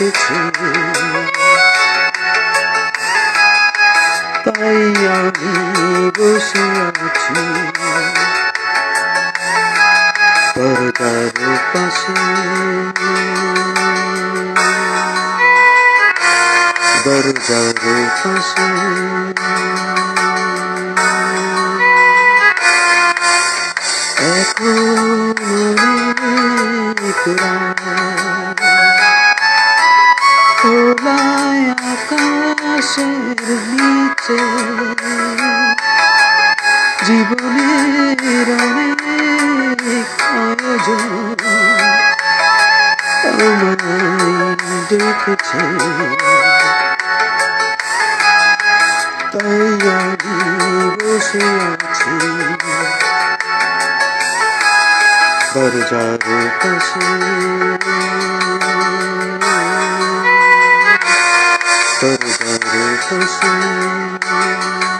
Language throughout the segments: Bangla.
এসেছে তাই আমি বসে আছি। পর্দার পাশে। দরজার পাশে। এখন তোরা আকাশের নিচে জীবনের অনেক আয়োজন আমায় ডেকেছে তাই আমি বসে আছি। দরজার পাশে। দরজার পাশে আগে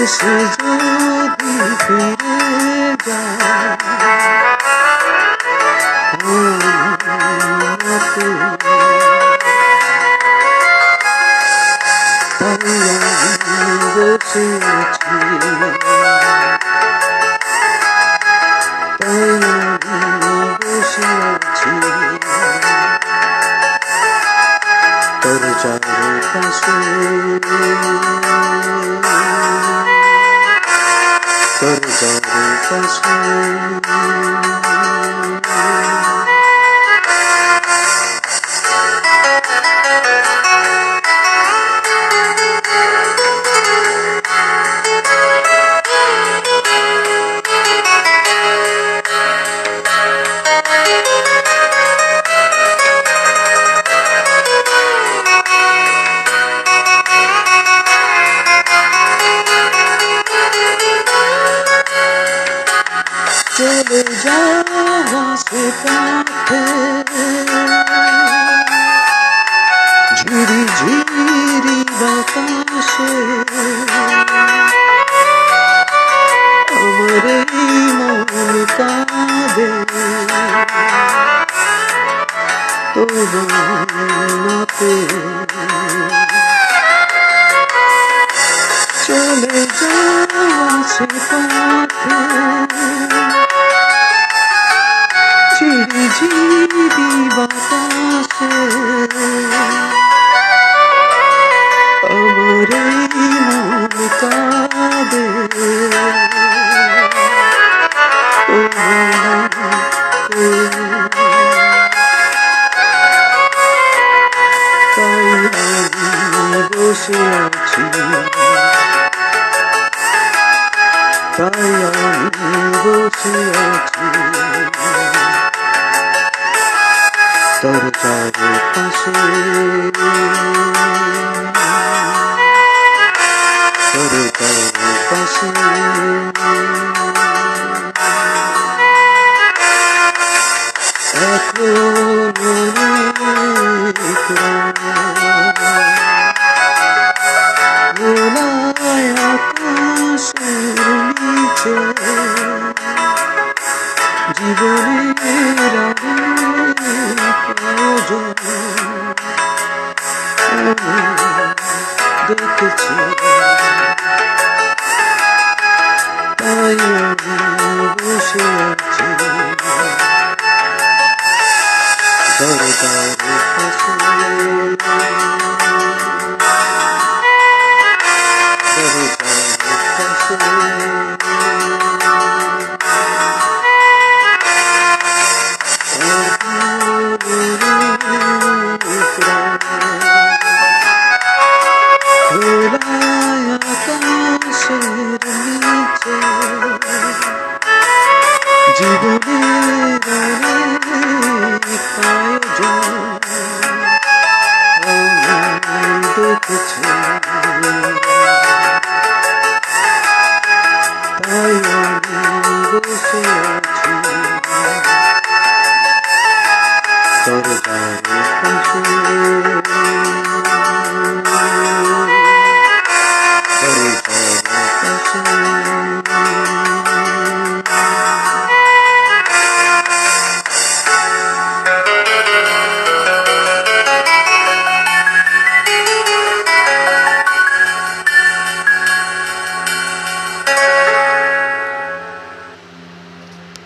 এসে যদি ফিরে যায় আমাতে তাই আমি বসে আছি তাই আমি বসে আছি দরজার পাশে দরজার পাশে চলে যাওয়া সে পথে ঝিরি ঝিরি বাতাসে। আমার এই মন কাঁদে। তোমার নাতে চলে যাওয়া সে বসে আছি তাই আমি বসে আছি দরজার পাশে দরজার পাশে জীবনের দেখেছি তাই 지금이 나니까요죠 오늘도 그처럼 다양히 보셔야지 서로 잘하시네 서로 잘하시네